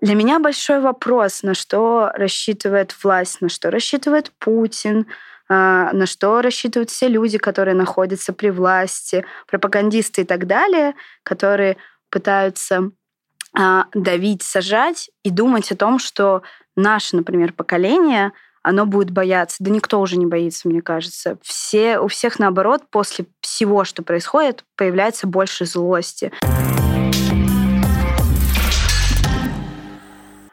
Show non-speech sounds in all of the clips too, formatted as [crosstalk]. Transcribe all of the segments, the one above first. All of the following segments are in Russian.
Для меня большой вопрос, на что рассчитывает власть, на что рассчитывает Путин, а, на что рассчитывают все люди, которые находятся при власти, пропагандисты и так далее, которые пытаются а, давить, сажать и думать о том, что наше, например, поколение оно будет бояться. Да никто уже не боится, мне кажется. Все, у всех, наоборот, после всего, что происходит, появляется больше злости.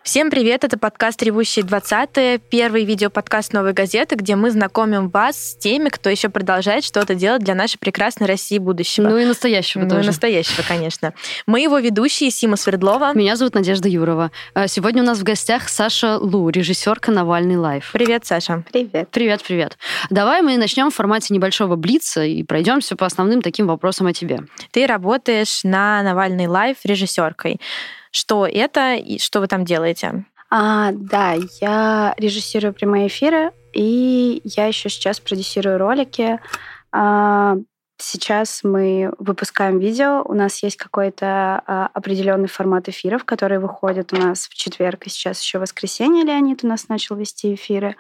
Всем привет, это подкаст «Ревущие 20 первый видеоподкаст «Новой газеты», где мы знакомим вас с теми, кто еще продолжает что-то делать для нашей прекрасной России будущего. Ну и настоящего ну, тоже. Ну и настоящего, конечно. Мы его ведущие Сима Свердлова. Меня зовут Надежда Юрова. А, сегодня у нас в гостях Саша Лу, режиссерка «Навальный лайф». Привет, Саша. Привет. Привет, привет. Давай мы начнем в формате небольшого блица и пройдемся по основным таким вопросам о тебе. Ты работаешь на «Навальный лайф» режиссеркой. Что это и что вы там делаете? А, да, я режиссирую прямые эфиры, и я еще сейчас продюсирую ролики. А, сейчас мы выпускаем видео. У нас есть какой-то а, определенный формат эфиров, которые выходят у нас в четверг, и сейчас еще воскресенье Леонид у нас начал вести эфиры.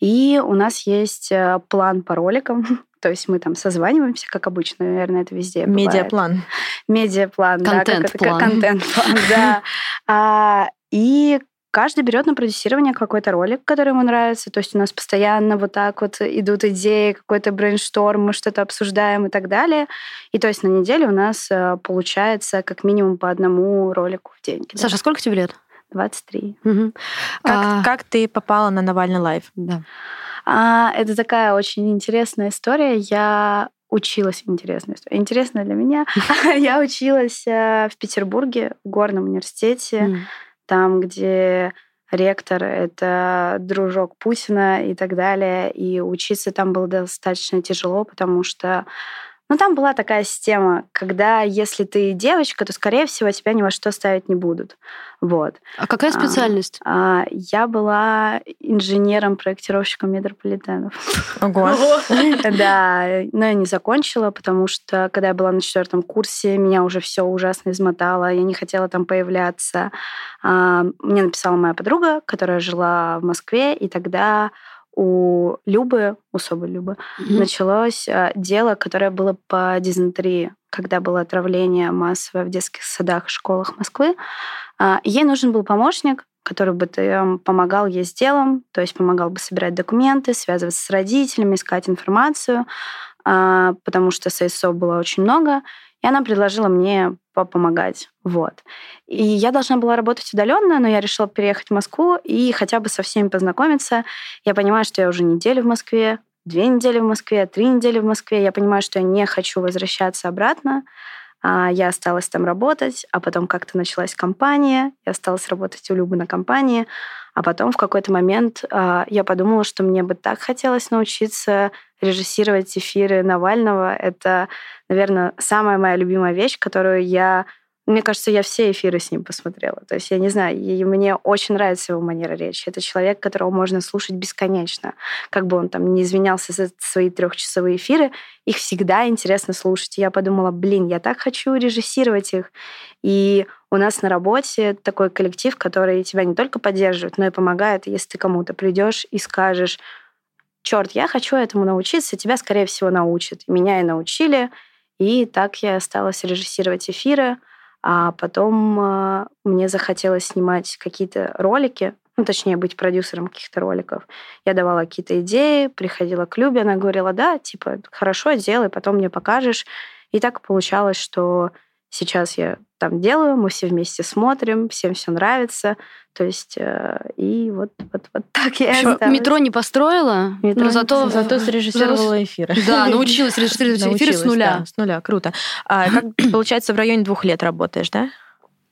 И у нас есть э, план по роликам, [laughs] То есть мы там созваниваемся, как обычно, наверное, это везде Медиаплан. Медиаплан, да. Контент-план. Контент-план, да. [laughs] А, и каждый берет на продюсирование какой-то ролик, который ему нравится. То есть у нас постоянно вот так вот идут идеи, какой-то brainstorm, мы что-то обсуждаем и так далее. И то есть на неделю у нас э, получается как минимум по одному ролику в день. Саша, сколько тебе лет? 23. Угу. Как, а... как ты попала на Навальный Live? Да. А, это такая очень интересная история. Я училась, интересная история, интересная для меня. [laughs] Я училась э, в Петербурге, в Горном университете, там, где ректор — это дружок Путина и так далее. И учиться там было достаточно тяжело, потому что ну, там была такая система, когда если ты девочка, то, скорее всего, тебя ни во что ставить не будут. Вот. А какая а, специальность? А, а, я была инженером-проектировщиком метрополитенов. [laughs] Ого! Да, но я не закончила, потому что, когда я была на четвертом курсе, меня уже все ужасно измотало, я не хотела там появляться. А, мне написала моя подруга, которая жила в Москве, и тогда у Любы, у Собы Любы, mm-hmm. началось а, дело, которое было по дизентерии, когда было отравление массовое в детских садах и школах Москвы. А, ей нужен был помощник, который бы помогал ей с делом, то есть помогал бы собирать документы, связываться с родителями, искать информацию, а, потому что ССО было очень много. И она предложила мне помогать. Вот. И я должна была работать удаленно, но я решила переехать в Москву и хотя бы со всеми познакомиться. Я понимаю, что я уже неделю в Москве, две недели в Москве, три недели в Москве. Я понимаю, что я не хочу возвращаться обратно. А, я осталась там работать, а потом как-то началась компания, я осталась работать у Любы на компании, а потом в какой-то момент а, я подумала, что мне бы так хотелось научиться режиссировать эфиры Навального. Это, наверное, самая моя любимая вещь, которую я мне кажется, я все эфиры с ним посмотрела. То есть, я не знаю, и мне очень нравится его манера речи. Это человек, которого можно слушать бесконечно. Как бы он там не извинялся за свои трехчасовые эфиры, их всегда интересно слушать. И я подумала, блин, я так хочу режиссировать их. И у нас на работе такой коллектив, который тебя не только поддерживает, но и помогает. Если ты кому-то придешь и скажешь, черт, я хочу этому научиться, тебя, скорее всего, научат. Меня и научили. И так я осталась режиссировать эфиры. А потом э, мне захотелось снимать какие-то ролики, ну, точнее, быть продюсером каких-то роликов. Я давала какие-то идеи, приходила к Любе, она говорила, да, типа, хорошо, делай, потом мне покажешь. И так получалось, что сейчас я там делаю, мы все вместе смотрим, всем все нравится. То есть, э, и вот, вот, вот так я Еще Метро не построила, метро но зато, зато срежиссировала эфиры. Да, научилась режиссировать эфиры с нуля. Да, с нуля, круто. А как, [clears throat] получается, в районе двух лет работаешь, да?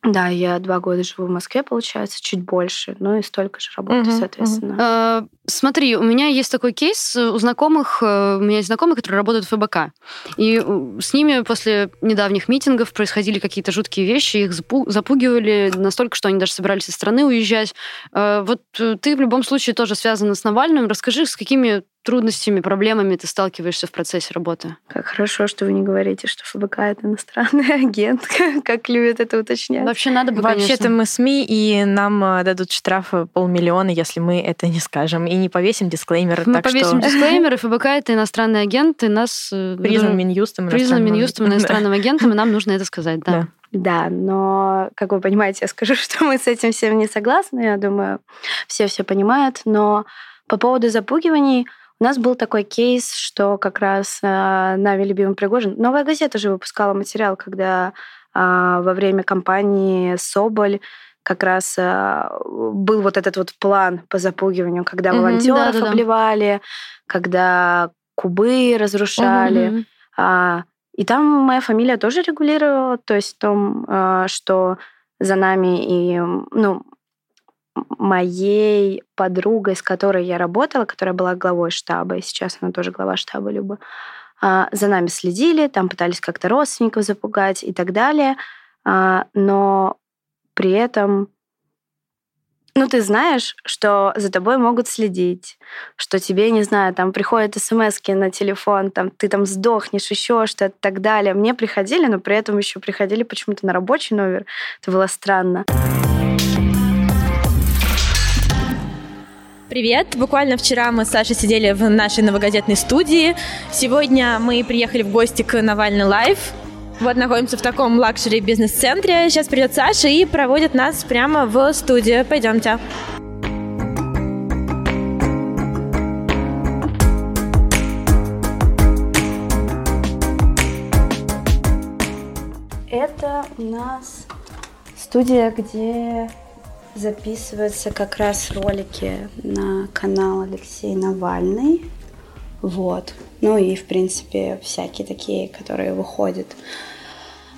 Да, я два года живу в Москве, получается, чуть больше, ну и столько же работаю, uh-huh, соответственно. Uh-huh. смотри, у меня есть такой кейс у знакомых, э, у меня есть знакомые, которые работают в ФБК, и с ними после недавних митингов происходили какие-то жуткие вещи, их запугивали настолько, что они даже собирались из страны уезжать. Э, вот ты в любом случае тоже связана с Навальным. Расскажи, с какими трудностями, проблемами ты сталкиваешься в процессе работы? Как хорошо, что вы не говорите, что ФБК — это иностранный [laughs] агент, [laughs] как любят это уточнять. Вообще надо бы, Вообще-то мы СМИ, и нам э, дадут штраф полмиллиона, если мы это не скажем, и не повесим дисклеймер. Мы повесим что... дисклеймер, и [laughs] ФБК — это иностранный агент, и нас... Э, признан Минюстом. Признан Минюстом иностранным агентом, и нам нужно это сказать, да. Да, но, как вы понимаете, я скажу, что мы с этим всем не согласны. Я думаю, все все понимают. Но по поводу запугиваний у нас был такой кейс, что как раз э, нами любимый Пригожин... Новая газета же выпускала материал, когда э, во время кампании «Соболь» как раз э, был вот этот вот план по запугиванию, когда волонтеров mm-hmm, да, обливали, да. когда кубы разрушали. Mm-hmm. А, и там моя фамилия тоже регулировала, то есть в том, а, что за нами и ну, моей подругой, с которой я работала, которая была главой штаба, и сейчас она тоже глава штаба Люба, за нами следили, там пытались как-то родственников запугать и так далее. А, но при этом ну, ты знаешь, что за тобой могут следить, что тебе, не знаю, там приходят смс на телефон, там ты там сдохнешь, еще что-то так далее. Мне приходили, но при этом еще приходили почему-то на рабочий номер. Это было странно. Привет! Буквально вчера мы с Сашей сидели в нашей новогодней студии. Сегодня мы приехали в гости к Навальный Live. Вот находимся в таком luxury бизнес-центре. Сейчас придет Саша и проводит нас прямо в студию. Пойдемте. Это у нас студия, где записываются как раз ролики на канал Алексей Навальный. Вот. Ну и, в принципе, всякие такие, которые выходят.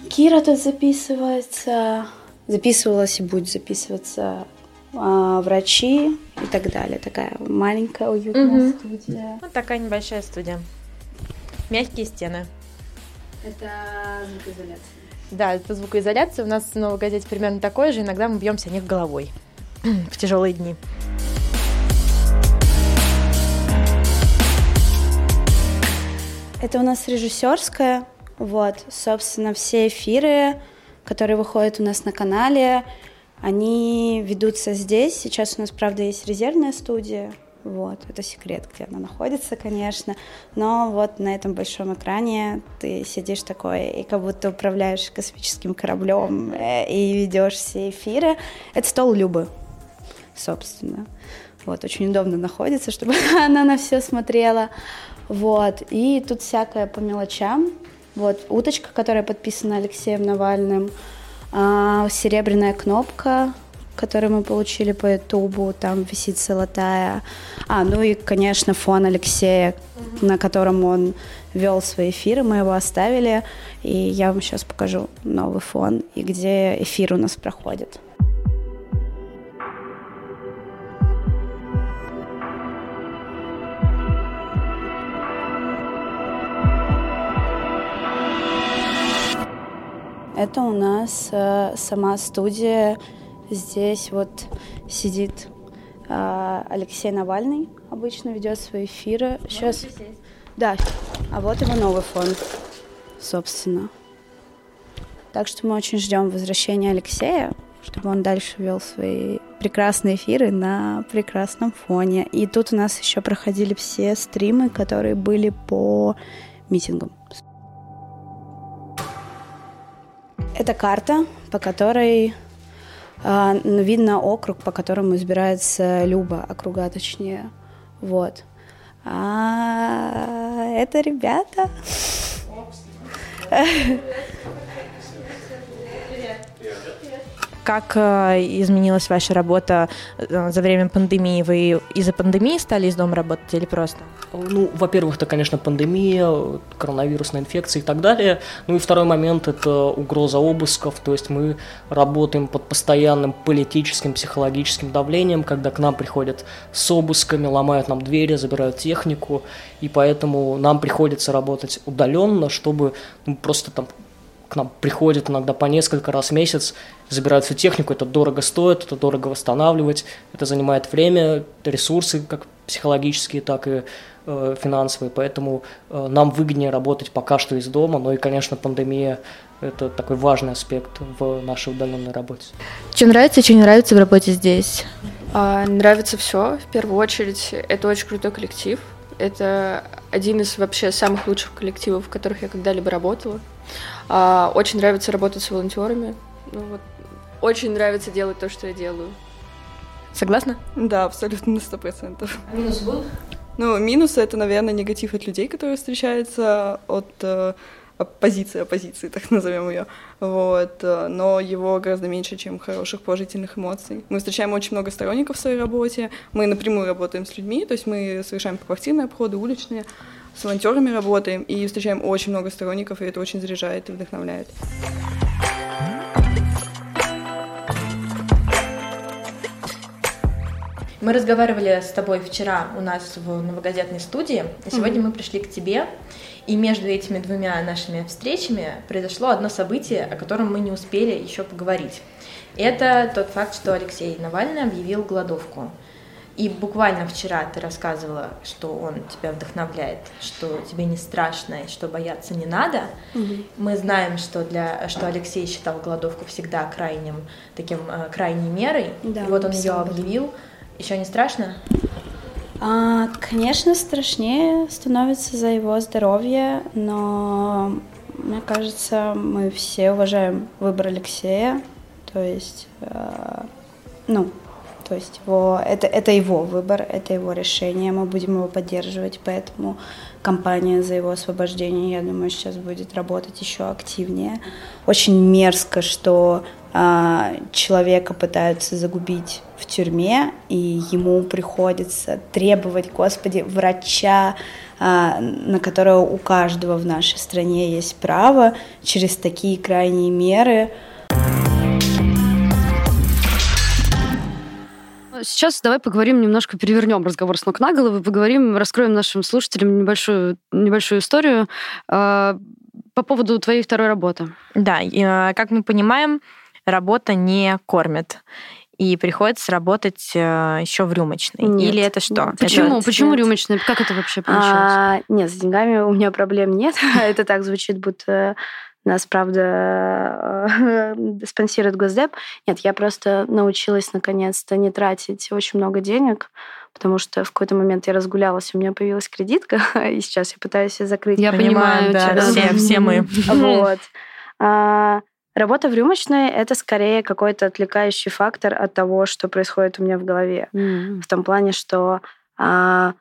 Кира тут записывается, записывалась и будет записываться а, врачи и так далее. Такая маленькая уютная угу. студия. Вот такая небольшая студия. Мягкие стены. Это звукоизоляция. Да, это звукоизоляция. У нас в новой газете примерно такой же. Иногда мы бьемся о них головой [clears throat] в тяжелые дни. Это у нас режиссерская. Вот, собственно, все эфиры, которые выходят у нас на канале, они ведутся здесь. Сейчас у нас, правда, есть резервная студия. Вот, это секрет, где она находится, конечно. Но вот на этом большом экране ты сидишь такой и как будто управляешь космическим кораблем э, и ведешь все эфиры. Это стол Любы, собственно. Вот, очень удобно находится, чтобы [laughs] она на все смотрела. Вот. И тут всякое по мелочам. Вот уточка, которая подписана Алексеем Навальным, а, серебряная кнопка, которую мы получили по Ютубу, там висит золотая. А, ну и, конечно, фон Алексея, mm-hmm. на котором он вел свои эфиры, мы его оставили, и я вам сейчас покажу новый фон, и где эфир у нас проходит. Это у нас э, сама студия. Здесь вот сидит э, Алексей Навальный, обычно ведет свои эфиры. Сейчас. Да. А вот его новый фон, собственно. Так что мы очень ждем возвращения Алексея, чтобы он дальше вел свои прекрасные эфиры на прекрасном фоне. И тут у нас еще проходили все стримы, которые были по митингам. Это карта, по которой видно округ, по которому избирается Люба, округа точнее. Вот. А это ребята. Как э, изменилась ваша работа э, за время пандемии? Вы из-за пандемии стали из дома работать или просто? Ну, во-первых, это, конечно, пандемия, коронавирусная инфекция и так далее. Ну и второй момент – это угроза обысков. То есть мы работаем под постоянным политическим, психологическим давлением, когда к нам приходят с обысками, ломают нам двери, забирают технику. И поэтому нам приходится работать удаленно, чтобы ну, просто там к нам приходят иногда по несколько раз в месяц, забирают всю технику, это дорого стоит, это дорого восстанавливать, это занимает время, ресурсы, как психологические, так и э, финансовые, поэтому э, нам выгоднее работать пока что из дома, но и, конечно, пандемия – это такой важный аспект в нашей удаленной работе. Что нравится, что не нравится в работе здесь? А, нравится все. В первую очередь, это очень крутой коллектив. Это один из вообще самых лучших коллективов, в которых я когда-либо работала. А, очень нравится работать с волонтерами. Ну, вот, очень нравится делать то, что я делаю. Согласна? Да, абсолютно на сто процентов. А минусы будут? Ну, минусы — это, наверное, негатив от людей, которые встречаются, от э, оппозиции, оппозиции, [laughs] так назовем ее. Вот. Э, но его гораздо меньше, чем хороших положительных эмоций. Мы встречаем очень много сторонников в своей работе. Мы напрямую работаем с людьми, то есть мы совершаем квартирные обходы, уличные, с волонтерами работаем и встречаем очень много сторонников, и это очень заряжает и вдохновляет. Мы разговаривали с тобой вчера у нас в новогодетной студии, и сегодня mm-hmm. мы пришли к тебе. И между этими двумя нашими встречами произошло одно событие, о котором мы не успели еще поговорить. Это тот факт, что Алексей Навальный объявил голодовку. И буквально вчера ты рассказывала, что он тебя вдохновляет, что тебе не страшно и что бояться не надо. Угу. Мы знаем, что для что Алексей считал голодовку всегда крайним таким э, крайней мерой. Да, и вот он ее объявил. Еще не страшно? А, конечно, страшнее становится за его здоровье, но мне кажется, мы все уважаем выбор Алексея. То есть, э, ну, то есть его, это, это его выбор, это его решение, мы будем его поддерживать, поэтому компания за его освобождение, я думаю, сейчас будет работать еще активнее. Очень мерзко, что а, человека пытаются загубить в тюрьме, и ему приходится требовать, Господи, врача, а, на которого у каждого в нашей стране есть право, через такие крайние меры. Сейчас давай поговорим немножко, перевернем разговор с ног на голову, поговорим, раскроем нашим слушателям небольшую, небольшую историю э, по поводу твоей второй работы. Да, и, как мы понимаем, работа не кормит и приходится работать э, еще в рюмочной. Нет. Или это что? Почему? Это... Почему рюмочная? Как это вообще получилось? А, нет, с деньгами у меня проблем нет. [laughs] это так звучит, будто нас, правда, [laughs] спонсирует Госдеп. Нет, я просто научилась наконец-то не тратить очень много денег, потому что в какой-то момент я разгулялась, у меня появилась кредитка, [laughs] и сейчас я пытаюсь ее закрыть. Я понимаю, да, все, все мы. [laughs] Вот. А, Работа в рюмочной — это скорее какой-то отвлекающий фактор от того, что происходит у меня в голове. Mm-hmm. В том плане, что а,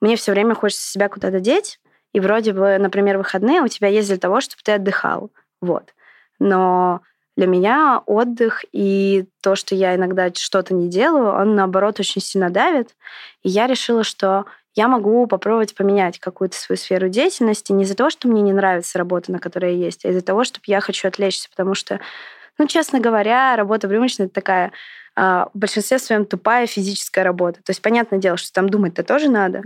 мне все время хочется себя куда-то деть, и вроде бы, например, выходные у тебя есть для того, чтобы ты отдыхал. Вот. Но для меня отдых и то, что я иногда что-то не делаю, он, наоборот, очень сильно давит. И я решила, что я могу попробовать поменять какую-то свою сферу деятельности не из-за того, что мне не нравится работа, на которой я есть, а из-за того, что я хочу отвлечься, потому что, ну, честно говоря, работа в рюмочной — это такая в большинстве своем тупая физическая работа. То есть, понятное дело, что там думать-то тоже надо,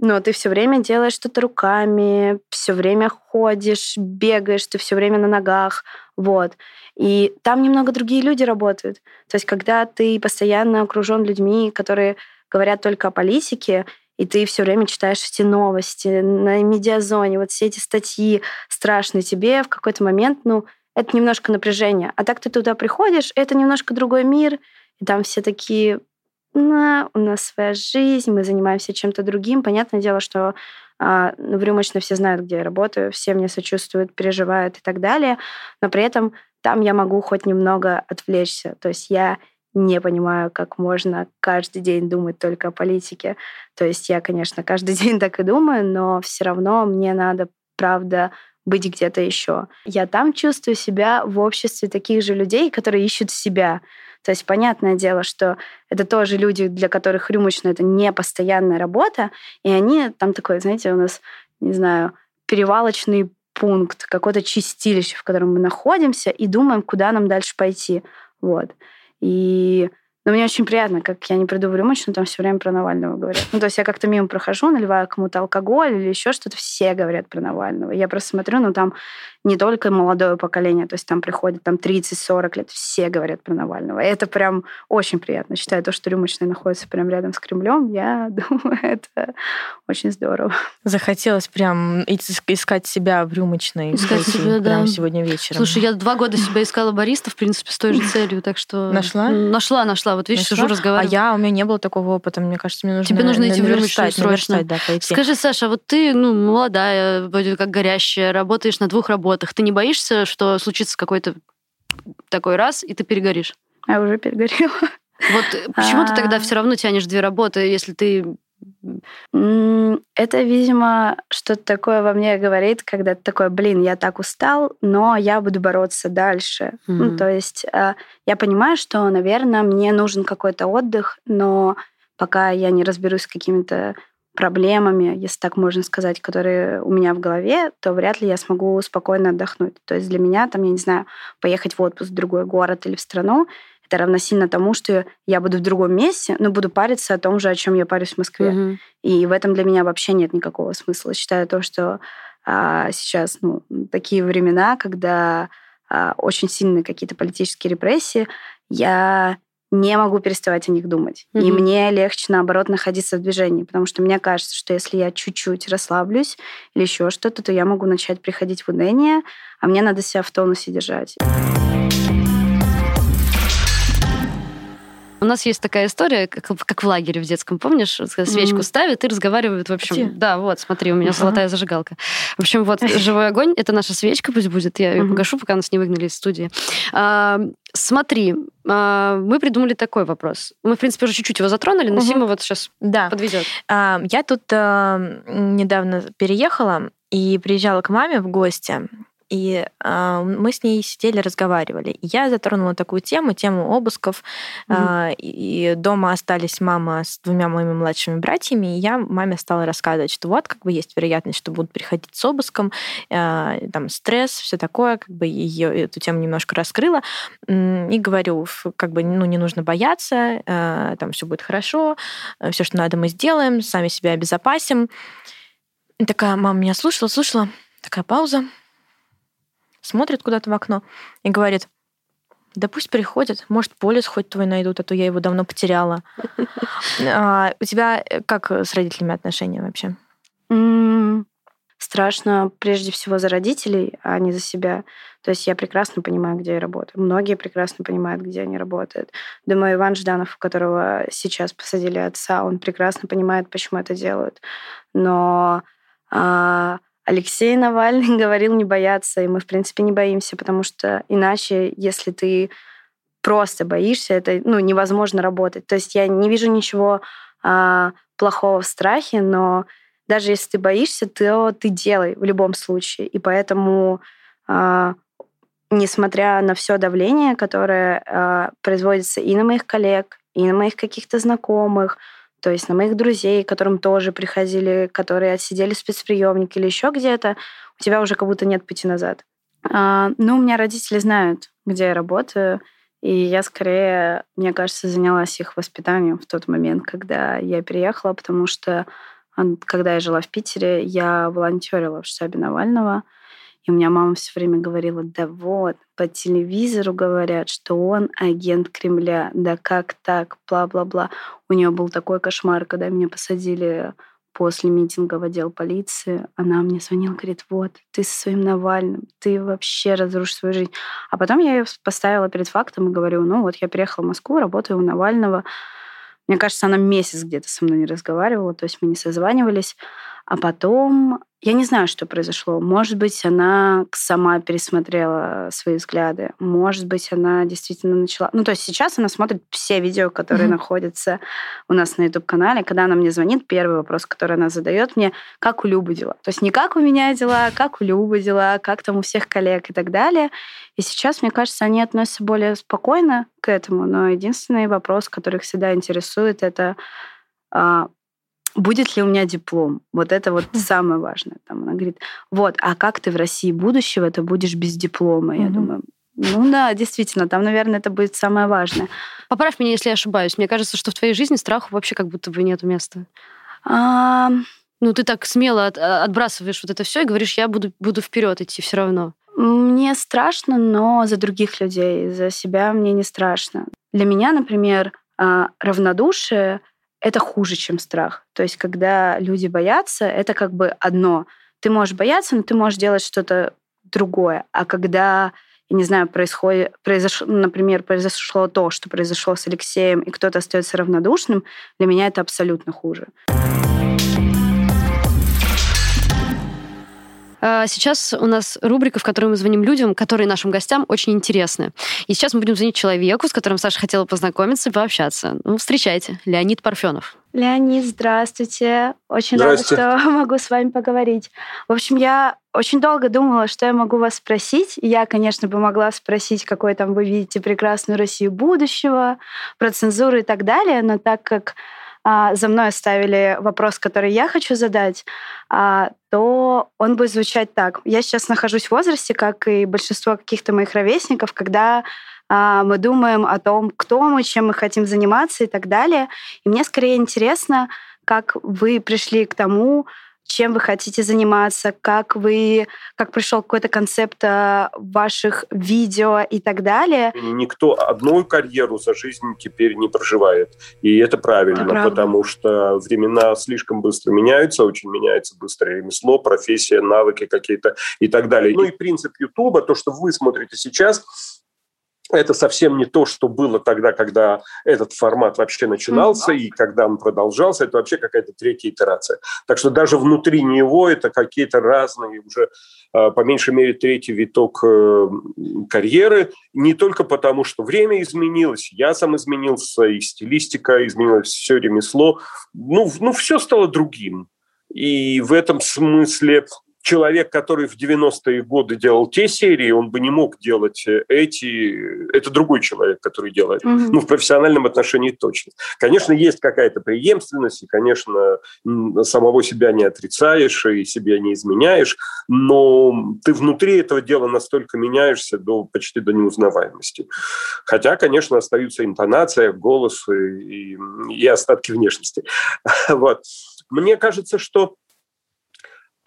но ты все время делаешь что-то руками, все время ходишь, бегаешь, ты все время на ногах, вот. И там немного другие люди работают. То есть, когда ты постоянно окружен людьми, которые говорят только о политике, и ты все время читаешь эти новости на медиазоне, вот все эти статьи страшные тебе в какой-то момент, ну, это немножко напряжение. А так ты туда приходишь, это немножко другой мир, и там все такие, ну, у нас своя жизнь, мы занимаемся чем-то другим. Понятное дело, что а, в рюмочной все знают, где я работаю, все мне сочувствуют, переживают и так далее, но при этом там я могу хоть немного отвлечься. То есть я не понимаю, как можно каждый день думать только о политике. То есть я, конечно, каждый [laughs] день так и думаю, но все равно мне надо, правда, быть где-то еще. Я там чувствую себя в обществе таких же людей, которые ищут себя. То есть понятное дело, что это тоже люди, для которых рюмочная это не постоянная работа, и они там такой, знаете, у нас, не знаю, перевалочный пункт, какое-то чистилище, в котором мы находимся, и думаем, куда нам дальше пойти. Вот. И но мне очень приятно, как я не приду в рюмочную, там все время про Навального говорят. Ну, то есть я как-то мимо прохожу, наливаю кому-то алкоголь или еще что-то, все говорят про Навального. Я просто смотрю, ну, там не только молодое поколение, то есть там приходит там 30-40 лет, все говорят про Навального. И это прям очень приятно. Считаю то, что рюмочная находится прям рядом с Кремлем, я [laughs] думаю, это очень здорово. Захотелось прям искать себя в рюмочной. Искать себя, прям да. сегодня вечером. Слушай, я два года себя искала бариста, в принципе, с той же целью, так что... Нашла? Нашла, нашла. Вот видишь, Нашла? сижу, разговариваю. А я, у меня не было такого опыта, мне кажется, мне нужно Тебе нужно идти в рюмочную срочно. да, пойти. Скажи, Саша, вот ты, ну, молодая, вроде как горящая, работаешь на двух работах. Ты не боишься, что случится какой-то такой раз, и ты перегоришь? Я уже перегорела. Вот э, почему ты тогда А. все равно тянешь две работы, если ты... Это, видимо, что-то такое во мне говорит, когда ты такой, блин, я так устал, но я буду бороться дальше. Ну, Мгм. то есть э, я понимаю, что, наверное, мне нужен какой-то отдых, но пока я не разберусь с какими-то проблемами, если так можно сказать, которые у меня в голове, то вряд ли я смогу спокойно отдохнуть. То есть для меня, там, я не знаю, поехать в отпуск в другой город или в страну, это равносильно тому, что я буду в другом месте, но буду париться о том же, о чем я парюсь в Москве. Мгм. И в этом для меня вообще нет никакого смысла. Считаю то, что а, сейчас ну, такие времена, когда а, очень сильные какие-то политические репрессии, я не могу переставать о них думать. И Мгм. мне легче, наоборот, находиться в движении, потому что мне кажется, что если я чуть-чуть расслаблюсь или еще что-то, то я могу начать приходить в уныние, а мне надо себя в тонусе держать. У нас есть такая история, как, как в лагере в детском, помнишь? Свечку Мгм. ставят и разговаривают, в общем. Где? Да, вот, смотри, у меня Ага. золотая зажигалка. В общем, вот живой огонь, это наша свечка пусть будет, я ее погашу, пока нас не выгнали из студии. А, смотри, а, мы придумали такой вопрос. Мы, в принципе, уже чуть-чуть его затронули, но. Сима вот сейчас Да. подведет. А, Я тут а, м, недавно переехала и приезжала к маме в гости. И а, мы с ней сидели, разговаривали. И я затронула такую тему, тему обысков. А, и дома остались мама с двумя моими младшими братьями, и я маме стала рассказывать, что вот как бы есть вероятность, что будут приходить с обыском, а, там стресс, все такое, как бы ее эту тему немножко раскрыла. И говорю, как бы ну, не нужно бояться, а, там все будет хорошо, все, что надо, мы сделаем, сами себя обезопасим. И такая мама меня слушала, слушала, такая пауза, смотрит куда-то в окно и говорит, да пусть приходят, может, полис хоть твой найдут, а то я его давно потеряла. [laughs] А, У тебя э, как с родителями отношения вообще? Страшно прежде всего за родителей, а не за себя. То есть я прекрасно понимаю, где я работаю. Многие прекрасно понимают, где они работают. Думаю, Иван Жданов, у которого сейчас посадили отца, он прекрасно понимает, почему это делают. Но а, Алексей Навальный [laughs] говорил не бояться, и мы, в принципе, не боимся, потому что иначе, если ты просто боишься, это ну, невозможно работать. То есть я не вижу ничего а, плохого в страхе, но даже если ты боишься, то ты делай в любом случае. И поэтому, а, несмотря на все давление, которое а, производится и на моих коллег, и на моих каких-то знакомых, то есть на моих друзей, которым тоже приходили, которые отсидели в спецприемнике или еще где-то, у тебя уже как будто нет пути назад. А, ну, у меня родители знают, где я работаю, и я скорее, мне кажется, занялась их воспитанием в тот момент, когда я переехала, потому что когда я жила в Питере, я волонтерила в штабе Навального, и у меня мама все время говорила, да вот, по телевизору говорят, что он агент Кремля, да как так, бла-бла-бла. У нее был такой кошмар, когда меня посадили после митинга в отдел полиции, она мне звонила, говорит, вот, ты со своим Навальным, ты вообще разрушишь свою жизнь. А потом я ее поставила перед фактом и говорю, ну вот я приехала в Москву, работаю у Навального. Мне кажется, она месяц где-то со мной не разговаривала, то есть мы не созванивались. А потом, я не знаю, что произошло. Может быть, она сама пересмотрела свои взгляды. Может быть, она действительно начала... Ну, то есть сейчас она смотрит все видео, которые Мгм. находятся у нас на YouTube-канале. Когда она мне звонит, первый вопрос, который она задает мне, как у Любы дела. То есть не как у меня дела, а как у Любы дела, как там у всех коллег и так далее. И сейчас, мне кажется, они относятся более спокойно к этому. Но единственный вопрос, который их всегда интересует, это а, будет ли у меня диплом? Вот это вот самое важное. Там она говорит, вот, а как ты в России будущего это будешь без диплома? Я думаю, ну да, действительно, там, наверное, это будет самое важное. Поправь меня, если я ошибаюсь. Мне кажется, что в твоей жизни страху вообще как будто бы нет места. А, Ну, ты так смело от- отбрасываешь вот это все и говоришь, я буду, буду вперед идти все равно. Мне страшно, но за других людей, за себя мне не страшно. Для меня, например, а, равнодушие — это хуже, чем страх. То есть, когда люди боятся, это как бы одно. Ты можешь бояться, но ты можешь делать что-то другое. А когда я не знаю, происходит, произошло, например, произошло то, что произошло с Алексеем, и кто-то остается равнодушным, для меня это абсолютно хуже. Сейчас у нас рубрика, в которой мы звоним людям, которые нашим гостям очень интересны. И сейчас мы будем звонить человеку, с которым Саша хотела познакомиться и пообщаться. Ну, встречайте, Леонид Парфенов. Леонид, здравствуйте. Очень рада, что [laughs] могу с вами поговорить. В общем, я очень долго думала, что я могу вас спросить. Я, конечно, бы могла спросить, какой там вы видите прекрасную Россию будущего, про цензуру и так далее, но так как а, за мной оставили вопрос, который я хочу задать, а, то он будет звучать так. Я сейчас нахожусь в возрасте, как и большинство каких-то моих ровесников, когда а, мы думаем о том, кто мы, чем мы хотим заниматься и так далее. И мне скорее интересно, как вы пришли к тому, чем вы хотите заниматься, как вы, как пришел какой-то концепт э, ваших видео и так далее. Никто одну карьеру за жизнь теперь не проживает. И это правильно, это потому что времена слишком быстро меняются, очень меняется быстро ремесло, профессия, навыки какие-то и так далее. Ну и принцип Ютуба, то, что вы смотрите сейчас, это совсем не то, что было тогда, когда этот формат вообще начинался и когда он продолжался. Это вообще какая-то третья итерация. Так что даже внутри него это какие-то разные уже, а, по меньшей мере, третий виток э, карьеры. Не только потому, что время изменилось, я сам изменился, и стилистика изменилась, все ремесло. Ну, ну все стало другим. И в этом смысле человек, который в 90-е годы делал те серии, он бы не мог делать э, эти. Это другой человек, который делает. Mm-hmm. Ну, в профессиональном отношении точно. Конечно, есть какая-то преемственность, и, конечно, самого себя не отрицаешь и себя не изменяешь, но ты внутри этого дела настолько меняешься до почти до неузнаваемости. Хотя, конечно, остаются интонация, голос и, и, и остатки внешности. [laughs] Вот. Мне кажется, что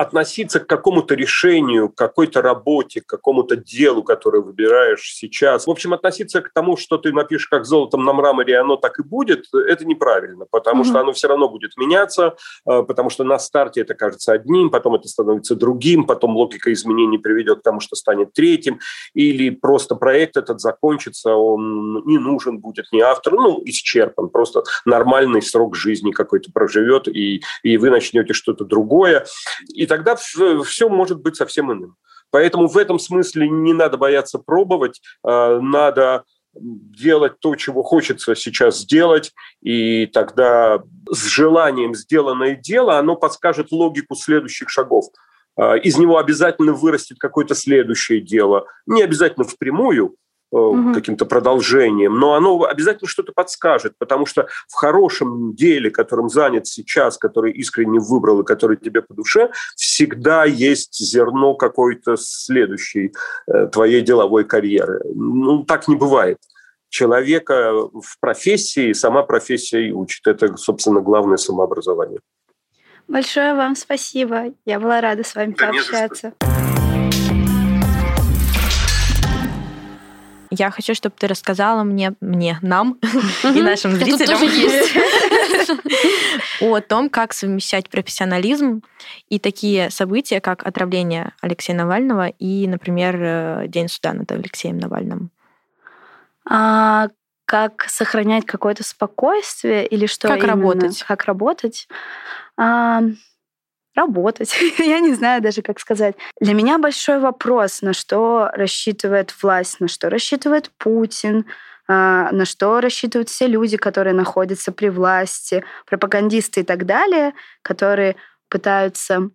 относиться к какому-то решению, к какой-то работе, к какому-то делу, которое выбираешь сейчас. В общем, относиться к тому, что ты напишешь как золотом на мраморе, оно так и будет, это неправильно, потому mm-hmm. что оно все равно будет меняться, э, потому что на старте это кажется одним, потом это становится другим, потом логика изменений приведет к тому, что станет третьим, или просто проект этот закончится, он не нужен будет ни автору, ну, исчерпан, просто нормальный срок жизни какой-то проживет, и, и вы начнете что-то другое. И тогда все может быть совсем иным. Поэтому в этом смысле не надо бояться пробовать, а, надо делать то, чего хочется сейчас сделать, и тогда с желанием сделанное дело, оно подскажет логику следующих шагов. А, из него обязательно вырастет какое-то следующее дело. Не обязательно впрямую, угу. каким-то продолжением, но оно обязательно что-то подскажет, потому что в хорошем деле, которым занят сейчас, который искренне выбрал и который тебе по душе, всегда есть зерно какой-то следующей э, твоей деловой карьеры. Ну, так не бывает человека в профессии, сама профессия и учит. Это, собственно, главное самообразование. Большое вам спасибо. Я была рада с вами да пообщаться. Я хочу, чтобы ты рассказала мне, мне, нам [laughs] и нашим зрителям [laughs] о том, как совмещать профессионализм и такие события, как отравление Алексея Навального и, например, э, День суда над Алексеем Навальным. А, как сохранять какое-то спокойствие или что Как именно? работать? Как работать? А, работать. [laughs] Я не знаю даже, как сказать. Для меня большой вопрос, на что рассчитывает власть, на что рассчитывает Путин, а, на что рассчитывают все люди, которые находятся при власти, пропагандисты и так далее, которые пытаются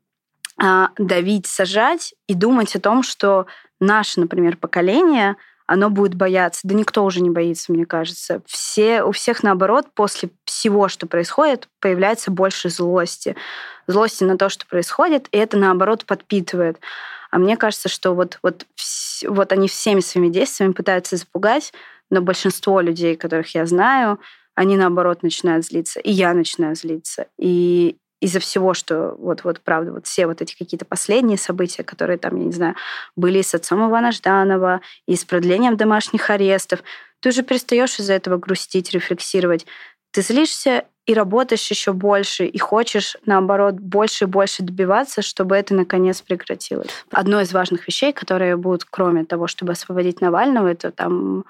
а, давить, сажать и думать о том, что наше, например, поколение оно будет бояться. Да никто уже не боится, мне кажется. Все, у всех, наоборот, после всего, что происходит, появляется больше злости. Злости на то, что происходит, и это, наоборот, подпитывает. А мне кажется, что вот, вот, вот они всеми своими действиями пытаются запугать, но большинство людей, которых я знаю, они, наоборот, начинают злиться. И я начинаю злиться. И из-за всего, что вот, вот, правда, вот все вот эти какие-то последние события, которые там, я не знаю, были с отцом Ивана Жданова, и с продлением домашних арестов, ты уже перестаешь из-за этого грустить, рефлексировать. Ты злишься и работаешь еще больше, и хочешь, наоборот, больше и больше добиваться, чтобы это наконец прекратилось. Одно из важных вещей, которые будут, кроме того, чтобы освободить Навального, это там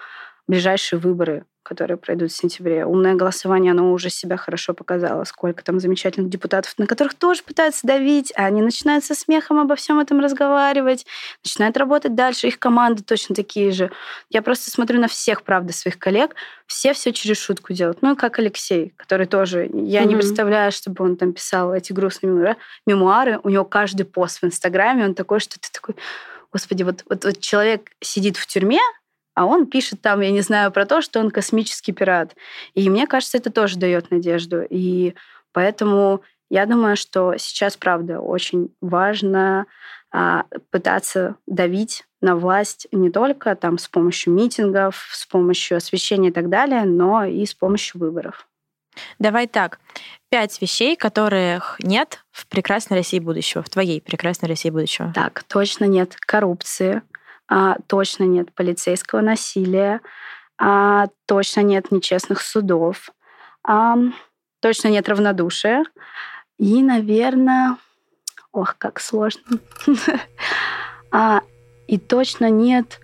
ближайшие выборы которые пройдут в сентябре. Умное голосование, оно уже себя хорошо показало. Сколько там замечательных депутатов, на которых тоже пытаются давить, а они начинают со смехом обо всем этом разговаривать, начинают работать дальше. Их команды точно такие же. Я просто смотрю на всех, правда, своих коллег. Все все через шутку делают. Ну, как Алексей, который тоже... Я mm-hmm. не представляю, чтобы он там писал эти грустные мемуары. У него каждый пост в Инстаграме, он такой, что ты такой... Господи, вот, вот, вот человек сидит в тюрьме, а он пишет там, я не знаю, про то, что он космический пират. И мне кажется, это тоже дает надежду. И поэтому я думаю, что сейчас, правда, очень важно а, пытаться давить на власть не только там с помощью митингов, с помощью освещения и так далее, но и с помощью выборов. Давай так. Пять вещей, которых нет в прекрасной России будущего, в твоей прекрасной России будущего. Так, точно нет коррупции, а, точно нет полицейского насилия, а, точно нет нечестных судов, а, точно нет равнодушия. И, наверное, ох, как сложно. [laughs] а, и точно нет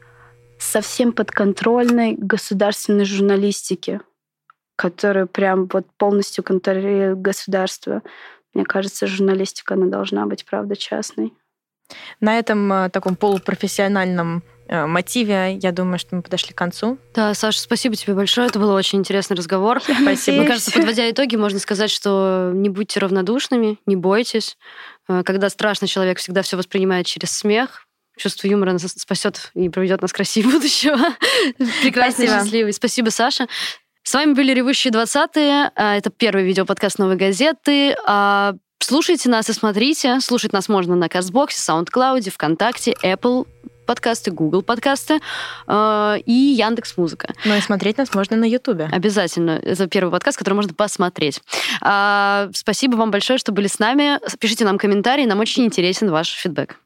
совсем подконтрольной государственной журналистики, которая прям вот полностью контролирует государство. Мне кажется, журналистика, она должна быть, правда, частной. На этом э, таком полупрофессиональном э, мотиве, я думаю, что мы подошли к концу. Да, Саша, спасибо тебе большое. Это был очень интересный разговор. [laughs] Спасибо. Мне кажется, подводя итоги, можно сказать, что не будьте равнодушными, не бойтесь. Э, когда страшно, человек всегда все воспринимает через смех. Чувство юмора нас спасет и проведет нас красивее [laughs] будущего. Прекрасный, счастливый. Спасибо, Саша. С вами были «Ревущие 20-е». Это первый видеоподкаст «Новой газеты». Слушайте нас и смотрите. Слушать нас можно на Кастбоксе, SoundCloud, ВКонтакте, Apple подкасты, Google подкасты э, и Яндекс Музыка. Ну и смотреть нас можно на Ютубе. Обязательно. Это первый подкаст, который можно посмотреть. Э, спасибо вам большое, что были с нами. Пишите нам комментарии, нам очень интересен ваш фидбэк.